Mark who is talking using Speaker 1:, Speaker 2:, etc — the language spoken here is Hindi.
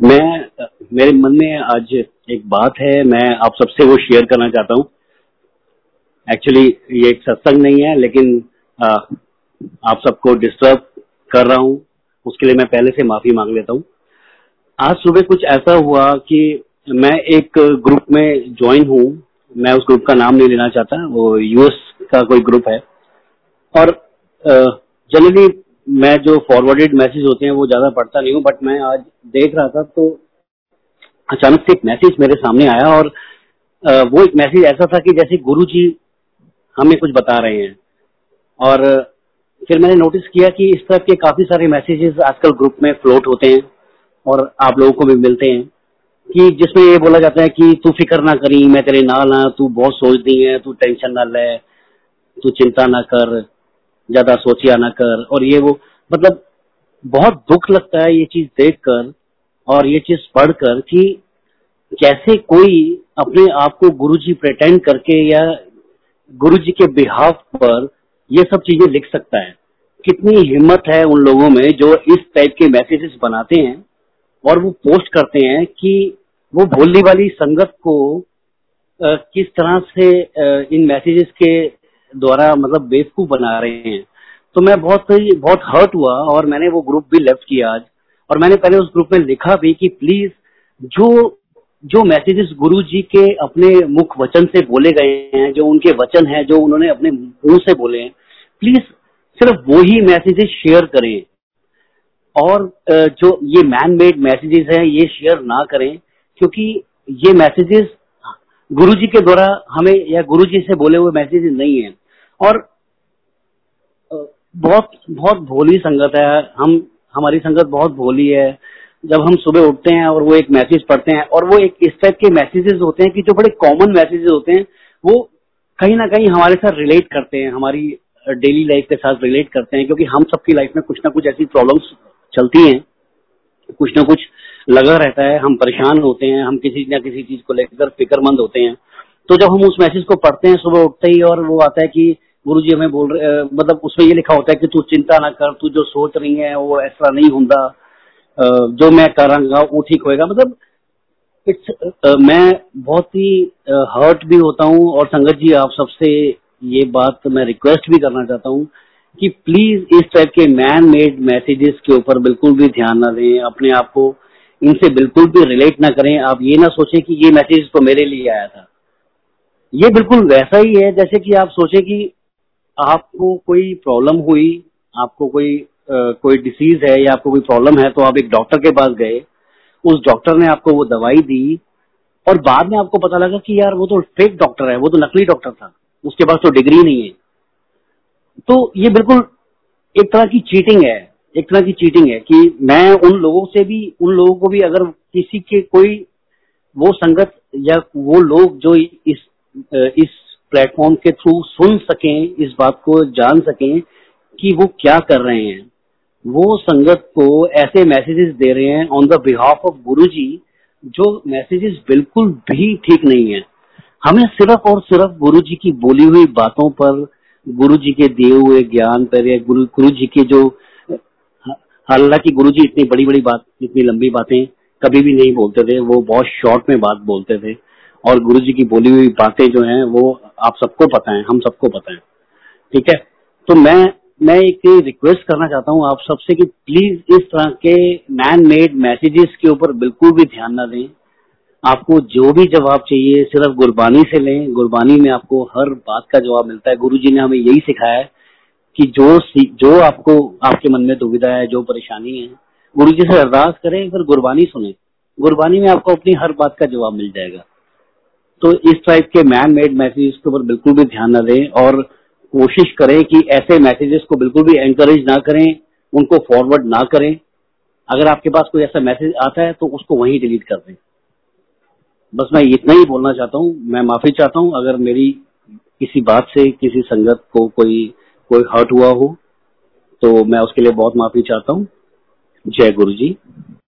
Speaker 1: मैं मेरे मन में आज एक बात है मैं आप सबसे वो शेयर करना चाहता हूँ। एक्चुअली ये एक सत्संग नहीं है लेकिन आ, आप सबको डिस्टर्ब कर रहा हूँ। उसके लिए मैं पहले से माफ़ी मांग लेता हूँ। आज सुबह कुछ ऐसा हुआ कि मैं एक ग्रुप में ज्वाइन हूँ। मैं उस ग्रुप का नाम नहीं लेना चाहता वो यूएस का कोई ग्रुप है। और जनरली मैं जो फॉरवर्डेड मैसेज होते हैं, वो ज़्यादा पढ़ता नहीं हूँ बट मैं आज देख रहा था तो अचानक से एक मैसेज मेरे सामने आया और वो एक मैसेज ऐसा था कि जैसे गुरु जी हमें कुछ बता रहे हैं। और फिर मैंने नोटिस किया कि इस तरह के काफ़ी सारे मैसेजेस आजकल ग्रुप में फ्लोट होते हैं और आप लोगों को भी मिलते हैं कि जिसमें ये बोला जाता है कि तू फ़िक्र ना करी, मैं तेरे नाल हाँ तू बहुत सोच दी है, तू टेंशन ना ले, तू चिंता ना कर। ज़्यादा सोचिया ना कर, और ये वो मतलब बहुत दुख लगता है ये चीज़ देखकर, और ये चीज़ पढ़कर कि कैसे कोई अपने आप को गुरु जी प्रेटेंड करके या गुरु जी के बिहाफ पर ये सब चीज़ें लिख सकता है। कितनी हिम्मत है उन लोगों में जो इस टाइप के मैसेजेस बनाते हैं और वो पोस्ट करते हैं कि वो बोलने वाली संगत को किस तरह से इन मैसेजेस के द्वारा मतलब बेवकूफ़ बना रहे हैं। तो मैं बहुत ही, बहुत हर्ट हुआ और मैंने वो ग्रुप भी लेफ़्ट किया आज। और मैंने पहले उस ग्रुप में लिखा भी कि प्लीज़ जो जो मैसेजेस गुरु जी के अपने मुख वचन से बोले गए हैं, जो उनके वचन है, जो उन्होंने अपने मुँह से बोले हैं प्लीज़ सिर्फ़ वो ही मैसेजेस शेयर करें। और जो ये मैन मेड मैसेजेस हैं, ये शेयर ना करें, क्योंकि ये मैसेजेस गुरु जी के द्वारा हमें या गुरु जी से बोले हुए मैसेजेस नहीं है। और बहुत बहुत भोली संगत है। हम, हमारी संगत बहुत भोली है। जब हम सुबह उठते हैं और वो एक मैसेज पढ़ते हैं और वो एक इस टाइप के मैसेजेस होते हैं कि जो बड़े कॉमन मैसेजेस होते हैं, वो कहीं ना कहीं हमारे साथ रिलेट करते हैं, हमारी डेली लाइफ के साथ रिलेट करते हैं, क्योंकि हम सबकी लाइफ में कुछ ना कुछ ऐसी प्रॉब्लम्स चलती हैं। कुछ ना कुछ लगा रहता है, हम परेशान होते हैं, हम किसी ना किसी चीज़ को लेकर फिक्रमंद होते हैं। तो जब हम उस मैसेज को पढ़ते हैं सुबह उठते ही और वो आता है कि गुरु जी हमें बोल रहे मतलब उसमें ये लिखा होता है कि तू चिंता ना कर, तू जो सोच रही है वो ऐसा नहीं होता जो मैं करांगा वो ठीक होएगा। मतलब इट्स मैं बहुत ही हर्ट भी होता हूँ और संगत जी, आप सबसे ये बात मैं रिक्वेस्ट भी करना चाहता हूँ कि प्लीज़ इस टाइप के मैन मेड मैसेजेस के ऊपर बिल्कुल भी ध्यान ना दें। अपने आप को इनसे बिल्कुल भी रिलेट ना करें। आप ये ना सोचें कि ये मैसेज तो मेरे लिए आया था। ये बिल्कुल वैसा ही है, जैसे कि आप सोचें कि आपको कोई प्रॉब्लम हुई आपको कोई आ, कोई डिसीज है या आपको कोई प्रॉब्लम है तो आप एक डॉक्टर के पास गए। उस डॉक्टर ने आपको वो दवाई दी और बाद में आपको पता लगा कि यार वो तो फेक डॉक्टर है वो तो नकली डॉक्टर था। उसके पास तो डिग्री नहीं है। तो ये बिल्कुल एक तरह की चीटिंग है एक तरह की चीटिंग है कि मैं उन लोगों से भी उन लोगों को भी अगर किसी के कोई वो संगत या वो लोग जो इस इस प्लेटफॉर्म के थ्रू सुन सकें, इस बात को जान सकें कि वो क्या कर रहे हैं। वो संगत को ऐसे मैसेजेस दे रहे हैं ऑन द बिहाफ ऑफ़ गुरु जी, जो मैसेजेस बिल्कुल भी ठीक नहीं है। हमें सिर्फ़ और सिर्फ़ गुरु जी की बोली हुई बातों पर, गुरु जी के दिए हुए ज्ञान पर या गुरु गुरु जी के जो, हालाँकि गुरु जी इतनी बड़ी बड़ी बात, इतनी लंबी बातें कभी भी नहीं बोलते थे, वो बहुत शॉर्ट में बात बोलते थे। और गुरु जी की बोली हुई बातें जो हैं, वो आप सबको पता है, हम सबको पता है। ठीक है? तो मैं मैं एक रिक्वेस्ट करना चाहता हूँ आप सबसे कि प्लीज़ इस तरह के मैन मेड मैसेजेस के ऊपर बिल्कुल भी ध्यान ना दें। आपको जो भी जवाब चाहिए, सिर्फ़ गुरबानी से लें। गुरबानी में आपको हर बात का जवाब मिलता है। गुरु जी ने हमें यही सिखाया है कि जो जो आपको, आपके मन में दुविधा है, जो परेशानी है गुरु जी से अरदास करें, फिर गुरबानी सुने। गुरबानी में आपको अपनी हर बात का जवाब मिल जाएगा। तो इस टाइप के मैन मेड मैसेजेस के ऊपर बिल्कुल भी ध्यान न दें और कोशिश करें कि ऐसे मैसेजेस को बिल्कुल भी एंकरेज ना करें, उनको फॉरवर्ड ना करें। अगर आपके पास कोई ऐसा मैसेज आता है तो उसको वहीं डिलीट कर दें। बस मैं इतना ही बोलना चाहता हूँ। मैं माफ़ी चाहता हूँ, अगर मेरी किसी बात से, किसी संगत को कोई कोई हर्ट हुआ हो तो मैं उसके लिए बहुत माफ़ी चाहता हूँ। जय गुरु जी